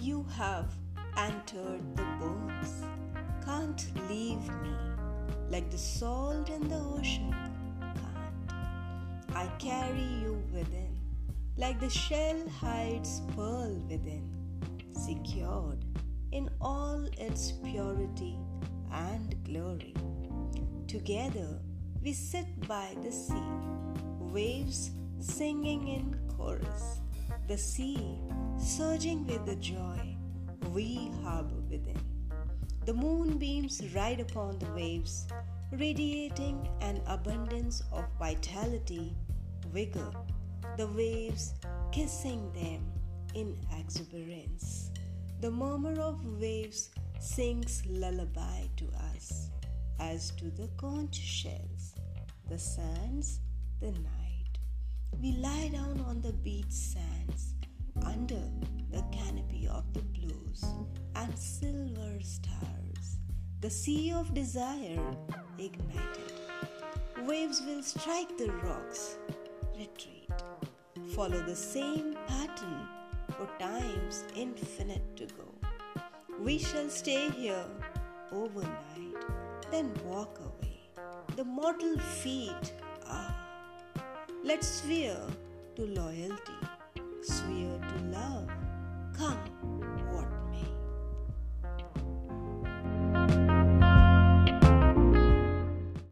You have entered the bones, can't leave me like the salt in the ocean. Can't. I carry you within, like the shell hides pearl within, secured in all its purity and glory. Together we sit by the sea, waves singing in chorus. The sea surging with the joy we harbor within. The moonbeams ride upon the waves, radiating an abundance of vitality, vigor, the waves kissing them in exuberance. The murmur of waves sings lullaby to us, as to the conch shells, the sands, the night. We lie down on the beach sands under the canopy of the blues and silver stars. The sea of desire ignited. Waves will strike the rocks, retreat, follow the same pattern for times infinite to go. We shall stay here overnight, then walk away. The mortal feet, ah, let's swear to loyalty,